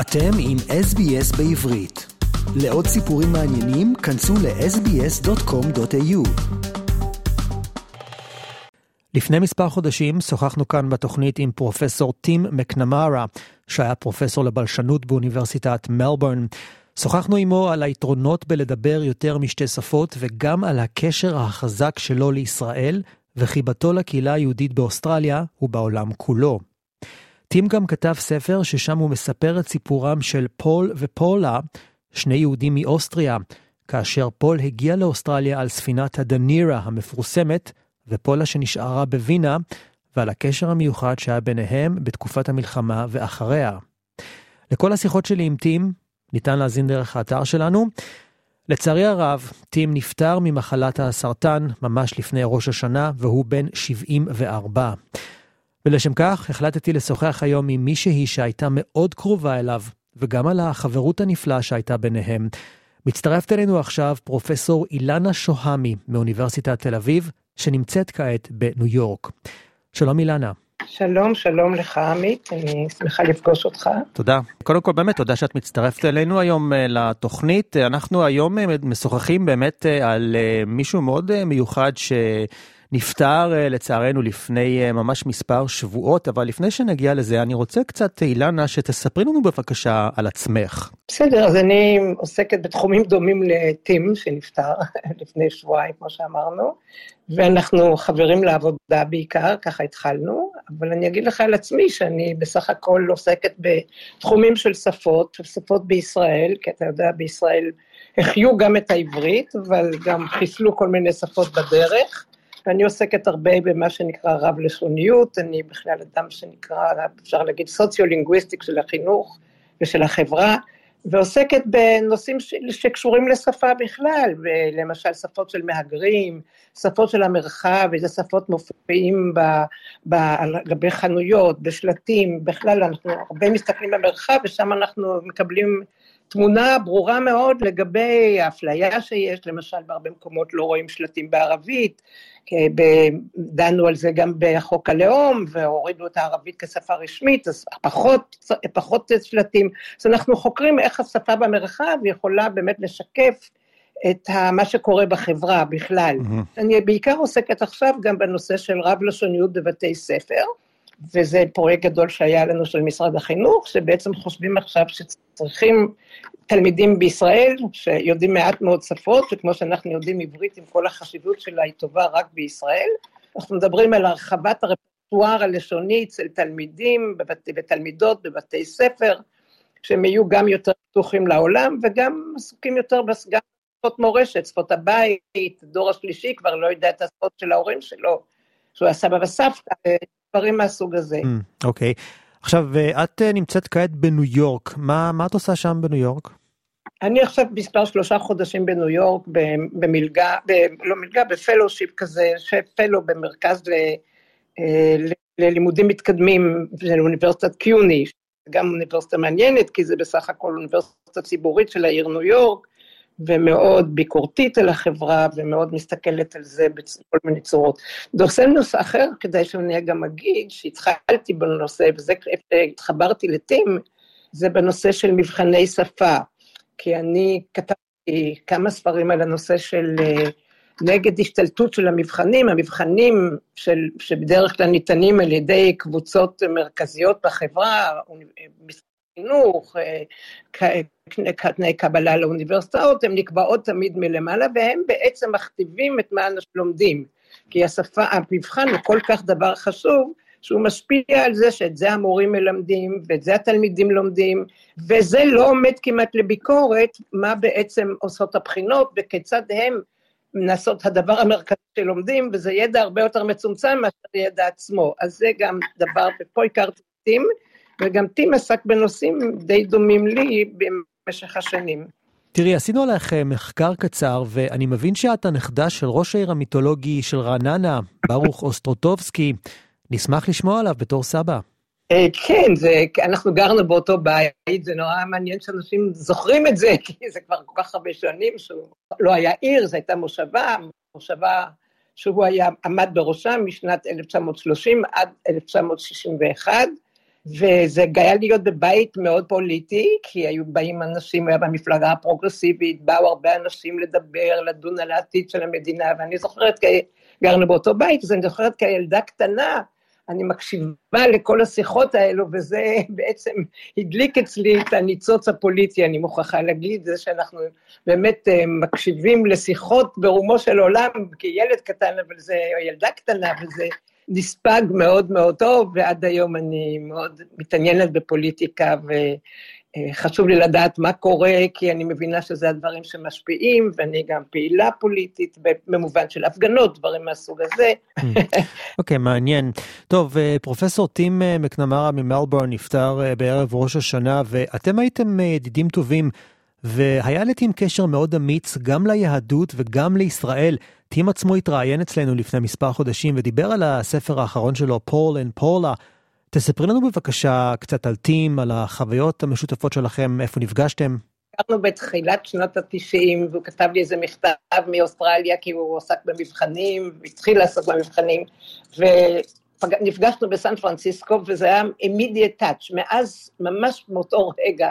אתם עם SBS בעברית. לעוד סיפורים מעניינים, כנסו ל-sbs.com.au. לפני מספר חודשים שוחחנו כאן בתוכנית עם פרופסור טים מקנמרה, שהיה פרופסור לבלשנות באוניברסיטת מלבורן. שוחחנו עמו על היתרונות בלדבר יותר משתי שפות וגם על הקשר החזק שלו לישראל וחיבתו לקהילה היהודית באוסטרליה ובעולם כולו. טים גם כתב ספר ששם הוא מספר את סיפורם של פול ופולה, שני יהודים מאוסטריה, כאשר פול הגיע לאוסטרליה על ספינת הדונרה המפורסמת, ופולה שנשארה בווינה, ועל הקשר המיוחד שהיה ביניהם בתקופת המלחמה ואחריה. לכל השיחות שלי עם טים, ניתן להזין דרך האתר שלנו. לצערי הרב, טים נפטר ממחלת הסרטן ממש לפני ראש השנה, והוא בן 74. ולשם כך החלטתי לשוחח היום עם מישהי שהייתה מאוד קרובה אליו, וגם על החברות הנפלאה שהייתה ביניהם. מצטרפת אלינו עכשיו פרופסור אילנה שוהמי מאוניברסיטת תל אביב, שנמצאת כעת בניו יורק. שלום אילנה. שלום, שלום לך עמית, אני שמחה לפגוש אותך. תודה. קודם כל באמת תודה שאת מצטרפת אלינו היום אה, לתוכנית. אנחנו היום אה, משוחחים באמת אה, על מישהו מאוד מיוחד ש... נפטר אה, לצערנו לפני אה, ממש מספר שבועות, אבל לפני שנגיע לזה, אני רוצה קצת, אילנה, שתספרי לנו בבקשה על עצמך. בסדר, אז אני עוסקת בתחומים דומים לטים, שנפטר לפני שבועיים, כמו שאמרנו, ואנחנו חברים לעבודה בעיקר, ככה התחלנו, אבל אני אגיד לך על עצמי שאני בסך הכל עוסקת בתחומים של שפות, שפות בישראל, כי אתה יודע, בישראל החיו גם את העברית, אבל גם חיסלו כל מיני שפות בדרך. ואני עוסקת הרבה במה שנקרא רב-לשוניות, אני בכלל אדם שנקרא, אפשר להגיד, סוציו-לינגוויסטיק של החינוך ושל החברה, ועוסקת בנושאים שקשורים לשפה בכלל, למשל שפות של מהגרים, שפות של המרחב, איזה שפות מופיעים על גבי חנויות, בשלטים, בכלל אנחנו הרבה מסתכלים במרחב ושם אנחנו מקבלים תמונה ברורה מאוד לגבי האפליה שיש, למשל בהרבה מקומות לא רואים שלטים בערבית, דנו על זה גם בחוק הלאום, והורידו את הערבית כשפה רשמית, אז פחות, פחות שלטים. אז אנחנו חוקרים איך השפה במרחב יכולה באמת לשקף את מה שקורה בחברה בכלל. Mm-hmm. אני בעיקר עוסקת עכשיו גם בנושא של רב-לשוניות בבתי ספר, וזה פרויקט גדול שהיה לנו של משרד החינוך, שבעצם חושבים עכשיו שצריכים תלמידים בישראל שיודעים מעט מאוד שפות, וכמו שאנחנו יודעים עברית עם כל החשיבות שלה היא טובה רק בישראל. אנחנו מדברים על הרחבת הרפטואר הלשוני אצל תלמידים בבת... ותלמידות בבתי ספר, שהם יהיו גם יותר פתוחים לעולם וגם עסוקים יותר גם בשפות מורשת, שפות הבית, דור השלישי כבר לא יודע את השפות של ההורים שלו, שהוא הסבא וסבתא, דברים מהסוג הזה. Mm, אוקיי. Mm, okay. עכשיו, את אה, נמצאת כעת בניו יורק, מה, מה את עושה שם בניו יורק? אני עכשיו מספר שלושה חודשים בניו יורק במלגה, ב, לא מלגה, בפלושיפ כזה, פלו במרכז ל, אה, ל, ללימודים מתקדמים של אוניברסיטת קיוני, גם אוניברסיטה מעניינת, כי זה בסך הכל אוניברסיטה ציבורית של העיר ניו יורק, ומאוד ביקורתית על החברה, ומאוד מסתכלת על זה בכל מיני צורות. נושא נושא אחר, כדאי שאני גם אגיד, שהתחלתי בנושא, וזה התחברתי לטים, זה בנושא של מבחני שפה. כי אני כתבתי כמה ספרים על הנושא של אה, נגד השתלטות של המבחנים, המבחנים של, שבדרך כלל ניתנים על ידי קבוצות מרכזיות בחברה, חינוך, אה, תנאי קבלה לאוניברסיטאות, הן נקבעות תמיד מלמעלה, והם בעצם מכתיבים את מה אנשים לומדים. כי השפה, המבחן הוא כל כך דבר חשוב, שהוא משפיע על זה שאת זה המורים מלמדים, ואת זה התלמידים לומדים, וזה לא עומד כמעט לביקורת, מה בעצם עושות הבחינות, וכיצד הם נעשות הדבר המרכזי שלומדים, וזה ידע הרבה יותר מצומצם מאשר ידע עצמו. אז זה גם דבר, ופה הכרתי טים, וגם טים עסק בנושאים די דומים לי במשך השנים. תראי, עשינו עליך אה, מחקר קצר, ואני מבין שאת הנכדה של ראש העיר המיתולוגי של רעננה, ברוך אוסטרוטובסקי. נשמח לשמוע עליו בתור סבא. אה, כן, זה, אנחנו גרנו באותו בית, זה נורא מעניין שאנשים זוכרים את זה, כי זה כבר כל כך הרבה שנים שהוא לא היה עיר, זו הייתה מושבה, מושבה שהוא היה, עמד בראשה משנת 1930 עד 1961, וזה היה להיות בבית מאוד פוליטי, כי היו באים אנשים, היה במפלגה הפרוגרסיבית, באו הרבה אנשים לדבר, לדון על העתיד של המדינה, ואני זוכרת, גרנו באותו בית, אז אני זוכרת כילדה קטנה, אני מקשיבה לכל השיחות האלו, וזה בעצם הדליק אצלי את הניצוץ הפוליטי, אני מוכרחה להגיד, זה שאנחנו באמת אה, מקשיבים לשיחות ברומו של עולם, כילד קטן, אבל זה, ילדה קטנה, וזה נספג מאוד מאוד טוב, ועד היום אני מאוד מתעניינת בפוליטיקה, וחשוב לי לדעת מה קורה, כי אני מבינה שזה הדברים שמשפיעים, ואני גם פעילה פוליטית, במובן של הפגנות, דברים מהסוג הזה. אוקיי, אוקיי, מעניין. טוב, אה, פרופסור טים אה, מקנמרה ממלבורן נפטר אה, בערב ראש השנה, ואתם הייתם ידידים טובים. והיה לטים קשר מאוד אמיץ גם ליהדות וגם לישראל. טים עצמו התראיין אצלנו לפני מספר חודשים ודיבר על הספר האחרון שלו, פול אנד פולה. תספרי לנו בבקשה קצת על טים, על החוויות המשותפות שלכם, איפה נפגשתם. הכרנו בתחילת שנות ה-90, והוא כתב לי איזה מכתב מאוסטרליה, כי הוא עסק במבחנים, התחיל לעסוק במבחנים, ו... נפגשנו בסן פרנסיסקו, וזה היה immediate touch. מאז, ממש מאותו רגע,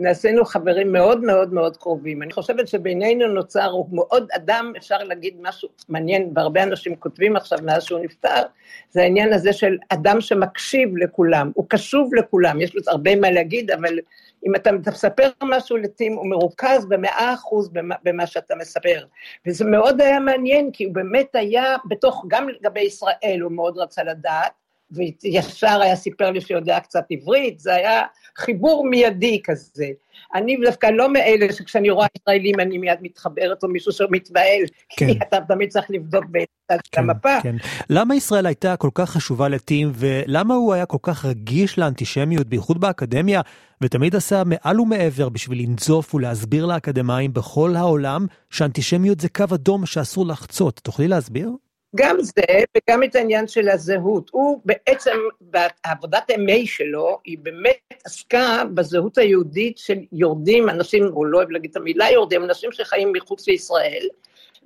נעשינו חברים מאוד מאוד מאוד קרובים. אני חושבת שבינינו נוצר, הוא מאוד אדם, אפשר להגיד משהו מעניין, והרבה אנשים כותבים עכשיו מאז שהוא נפטר, זה העניין הזה של אדם שמקשיב לכולם, הוא קשוב לכולם, יש לו הרבה מה להגיד, אבל אם אתה מספר משהו לטים, הוא מרוכז במאה אחוז במה, במה שאתה מספר. וזה מאוד היה מעניין, כי הוא באמת היה בתוך, גם לגבי ישראל, הוא מאוד רצה לדעת, וישר היה סיפר לי שיודע קצת עברית, זה היה חיבור מיידי כזה. אני דווקא לא מאלה שכשאני רואה ישראלים אני מיד מתחברת, או מישהו שמתבהל, כן. כי אתה תמיד צריך לבדוק בצד כן, המפה. כן. למה ישראל הייתה כל כך חשובה לטים, ולמה הוא היה כל כך רגיש לאנטישמיות, בייחוד באקדמיה, ותמיד עשה מעל ומעבר בשביל לנזוף ולהסביר לאקדמאים בכל העולם שאנטישמיות זה קו אדום שאסור לחצות. תוכלי להסביר? גם זה, וגם את העניין של הזהות. הוא בעצם, בעבודת MA שלו, היא באמת עסקה בזהות היהודית של יורדים, אנשים, הוא לא אוהב להגיד את המילה יורדים, אנשים שחיים מחוץ לישראל,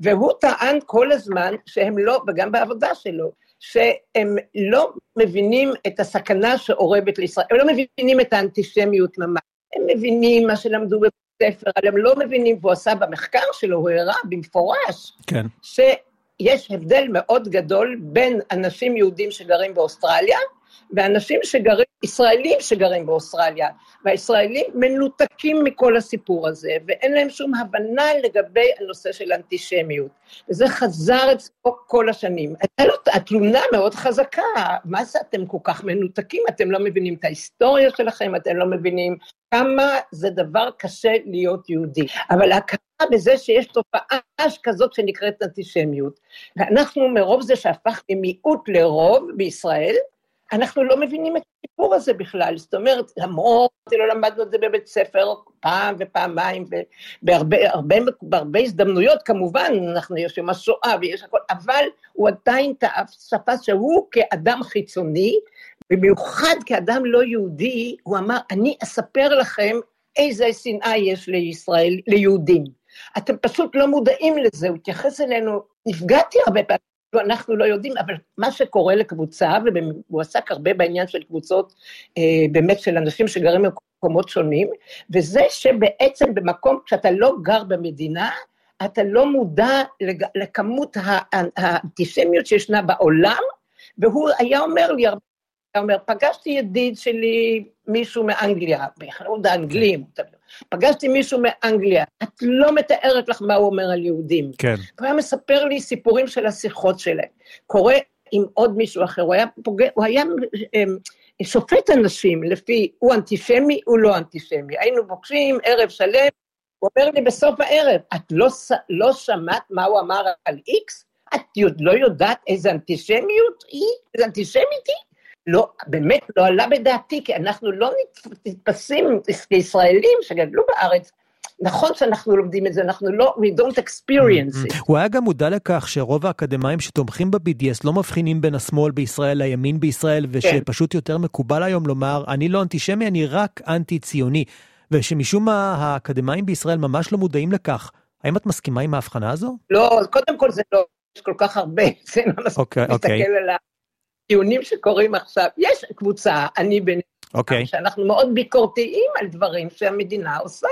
והוא טען כל הזמן שהם לא, וגם בעבודה שלו, שהם לא מבינים את הסכנה שאורבת לישראל, הם לא מבינים את האנטישמיות ממש, הם מבינים מה שלמדו בבית ספר, אבל הם לא מבינים, והוא עשה במחקר שלו, הוא הראה במפורש, כן. יש הבדל מאוד גדול בין אנשים יהודים שגרים באוסטרליה, ואנשים שגרים, ישראלים שגרים באוסטרליה, והישראלים מנותקים מכל הסיפור הזה, ואין להם שום הבנה לגבי הנושא של אנטישמיות. וזה חזר אצלו כל השנים. התלונה מאוד חזקה, מה זה אתם כל כך מנותקים? אתם לא מבינים את ההיסטוריה שלכם, אתם לא מבינים כמה זה דבר קשה להיות יהודי. אבל ההכרה בזה שיש תופעה כזאת שנקראת אנטישמיות, ואנחנו מרוב זה שהפך ממיעוט לרוב בישראל, אנחנו לא מבינים את הסיפור הזה בכלל. זאת אומרת, למרות שלא למדנו את זה בבית ספר פעם ופעמיים, ובהרבה הרבה, בהרבה הזדמנויות, כמובן, אנחנו יש יום השואה ויש הכל, אבל הוא עדיין תפס שהוא כאדם חיצוני, במיוחד כאדם לא יהודי, הוא אמר, אני אספר לכם איזה שנאה יש לישראל, ליהודים. אתם פשוט לא מודעים לזה, הוא התייחס אלינו, נפגעתי הרבה פעמים, אנחנו לא יודעים, אבל מה שקורה לקבוצה, והוא עסק הרבה בעניין של קבוצות, אה, באמת של אנשים שגרים במקומות שונים, וזה שבעצם במקום, כשאתה לא גר במדינה, אתה לא מודע לכמות האנטישמיות שישנה בעולם, והוא היה אומר לי, הרבה היה אומר, פגשתי ידיד שלי, מישהו מאנגליה, בכלל האנגלים, פגשתי מישהו מאנגליה, את לא מתארת לך מה הוא אומר על יהודים. כן. הוא היה מספר לי סיפורים של השיחות שלהם. קורה עם עוד מישהו אחר, הוא היה פוגע, הוא היה אמ, שופט אנשים לפי, הוא אנטישמי, הוא לא אנטישמי. היינו פוגשים ערב שלם, הוא אומר לי בסוף הערב, את לא, לא שמעת מה הוא אמר על איקס? את לא יודעת איזה אנטישמיות היא? איזה אנטישמית היא? לא, באמת לא עלה בדעתי, כי אנחנו לא נתפסים כישראלים שגדלו בארץ. נכון שאנחנו לומדים את זה, אנחנו לא, we don't experience it. הוא היה גם מודע לכך שרוב האקדמאים שתומכים ב-BDS לא מבחינים בין השמאל בישראל לימין בישראל, כן. ושפשוט יותר מקובל היום לומר, אני לא אנטישמי, אני רק אנטי-ציוני. ושמשום מה האקדמאים בישראל ממש לא מודעים לכך. האם את מסכימה עם ההבחנה הזו? לא, קודם כל זה לא, יש כל כך הרבה, זה לא מספיק okay, אוקיי, להסתכל. אוקיי. על ה... דיונים שקורים עכשיו, יש קבוצה, אני בין... אוקיי. Okay. שאנחנו מאוד ביקורתיים על דברים שהמדינה עושה.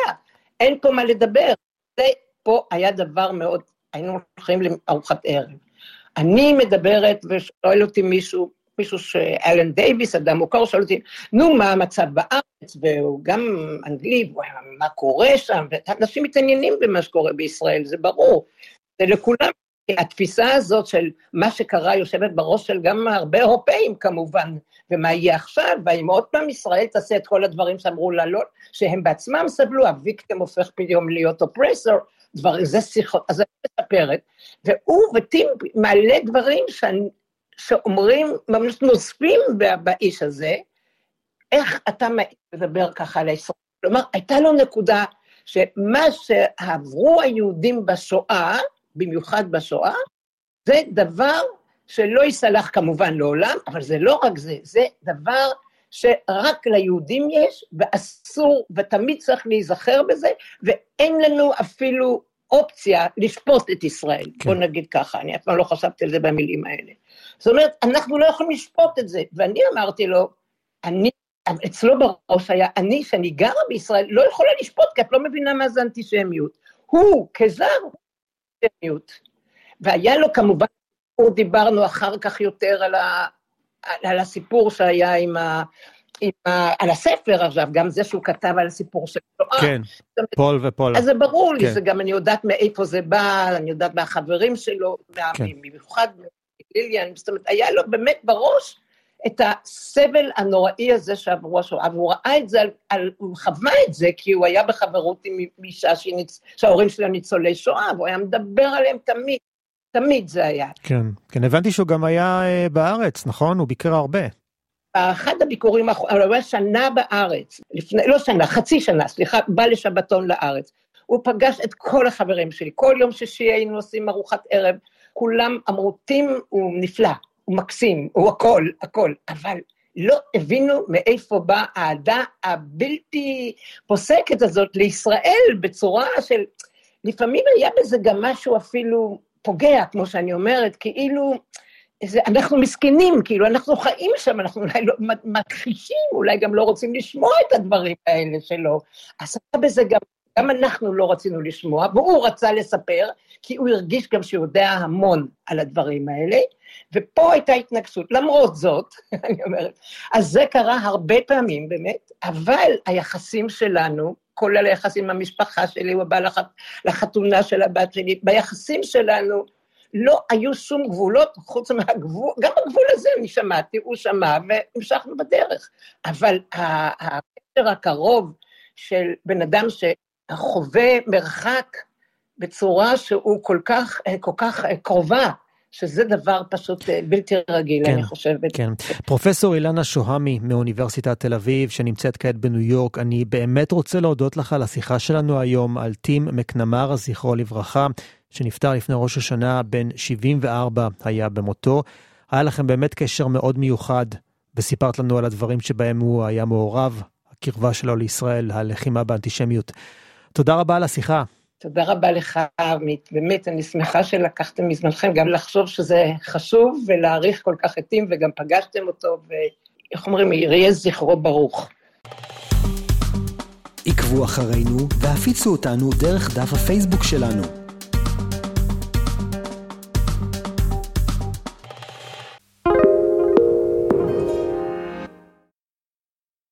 אין פה מה לדבר. זה פה היה דבר מאוד, היינו הולכים לארוחת ערב. אני מדברת ושואל אותי מישהו, מישהו שאלן דייוויס, אדם מוכר, שואל אותי, נו, מה המצב בארץ, והוא גם אנגלי, מה קורה שם, ואנשים מתעניינים במה שקורה בישראל, זה ברור. זה לכולם, התפיסה הזאת של מה שקרה יושבת בראש של גם הרבה אירופאים כמובן, ומה יהיה עכשיו, והאם עוד פעם ישראל תעשה את כל הדברים שאמרו לה לא, שהם בעצמם סבלו, הוויקטם הופך פתאום להיות אופרסור, דבר, זה שיחות, אז אני מספרת, והוא וטים מעלה דברים שאני, שאומרים, ממש נוספים באיש הזה, איך אתה מדבר ככה על הישראל? כלומר, הייתה לו נקודה שמה שעברו היהודים בשואה, במיוחד בשואה, זה דבר שלא ייסלח כמובן לעולם, אבל זה לא רק זה, זה דבר שרק ליהודים יש, ואסור, ותמיד צריך להיזכר בזה, ואין לנו אפילו אופציה לשפוט את ישראל, כן. בוא נגיד ככה, אני אף פעם לא חשבתי על זה במילים האלה. זאת אומרת, אנחנו לא יכולים לשפוט את זה, ואני אמרתי לו, אני, אצלו בראש היה, אני, שאני גרה בישראל, לא יכולה לשפוט, כי את לא מבינה מה זה אנטישמיות. הוא, כזר, אנטישמיות. והיה לו כמובן, דיברנו אחר כך יותר על, ה, על הסיפור שהיה עם ה... עם ה, על הספר עכשיו, גם זה שהוא כתב על הסיפור של שואה. כן, פול ופול. אז זה ברור לי, כן. זה גם, אני יודעת מאיפה זה בא, אני יודעת מהחברים שלו, כן. במיוחד ליליאן, זאת אומרת, היה לו באמת בראש את הסבל הנוראי הזה שעברו השואה, והוא ראה את זה, על, על, הוא חווה את זה, כי הוא היה בחברות עם אישה שההורים שלה ניצולי שואה, והוא היה מדבר עליהם תמיד, תמיד זה היה. כן, כן, הבנתי שהוא גם היה אה, בארץ, נכון? הוא ביקר הרבה. באחד הביקורים הוא היה שנה בארץ, לפני, לא שנה, חצי שנה, סליחה, בא לשבתון לארץ. הוא פגש את כל החברים שלי, כל יום שישי היינו עושים ארוחת ערב, כולם אמרו, טים הוא נפלא, הוא מקסים, הוא הכל, הכל, אבל לא הבינו מאיפה באה האהדה הבלתי פוסקת הזאת לישראל בצורה של... לפעמים היה בזה גם משהו אפילו פוגע, כמו שאני אומרת, כאילו... זה, אנחנו מסכנים, כאילו, אנחנו חיים שם, אנחנו אולי לא מכחישים, אולי גם לא רוצים לשמוע את הדברים האלה שלו. אז היה בזה גם, גם אנחנו לא רצינו לשמוע, והוא רצה לספר, כי הוא הרגיש גם שהוא יודע המון על הדברים האלה, ופה הייתה התנגשות. למרות זאת, אני אומרת, אז זה קרה הרבה פעמים באמת, אבל היחסים שלנו, כולל היחסים עם המשפחה שלי, הוא בא לח... לחתונה של הבת שלי, ביחסים שלנו, לא היו שום גבולות חוץ מהגבול, גם בגבול הזה אני שמעתי, הוא שמע והמשכנו בדרך. אבל הקשר הקרוב של בן אדם שחווה מרחק בצורה שהוא כל כך, כל כך קרובה, שזה דבר פשוט אה, בלתי רגיל, כן, אני חושבת. כן. פרופסור אילנה שוהמי מאוניברסיטת תל אביב, שנמצאת כעת בניו יורק, אני באמת רוצה להודות לך על השיחה שלנו היום על טים מקנמרה, זכרו לברכה, שנפטר לפני ראש השנה, בן 74 היה במותו. היה לכם באמת קשר מאוד מיוחד, וסיפרת לנו על הדברים שבהם הוא היה מעורב, הקרבה שלו לישראל, הלחימה באנטישמיות. תודה רבה על השיחה. תודה רבה לך, עמית. באמת, אני שמחה שלקחתם מזמנכם גם לחשוב שזה חשוב ולהעריך כל כך עתים, וגם פגשתם אותו, ואיך אומרים, יהיה זכרו ברוך. עקבו אחרינו והפיצו אותנו דרך דף הפייסבוק שלנו.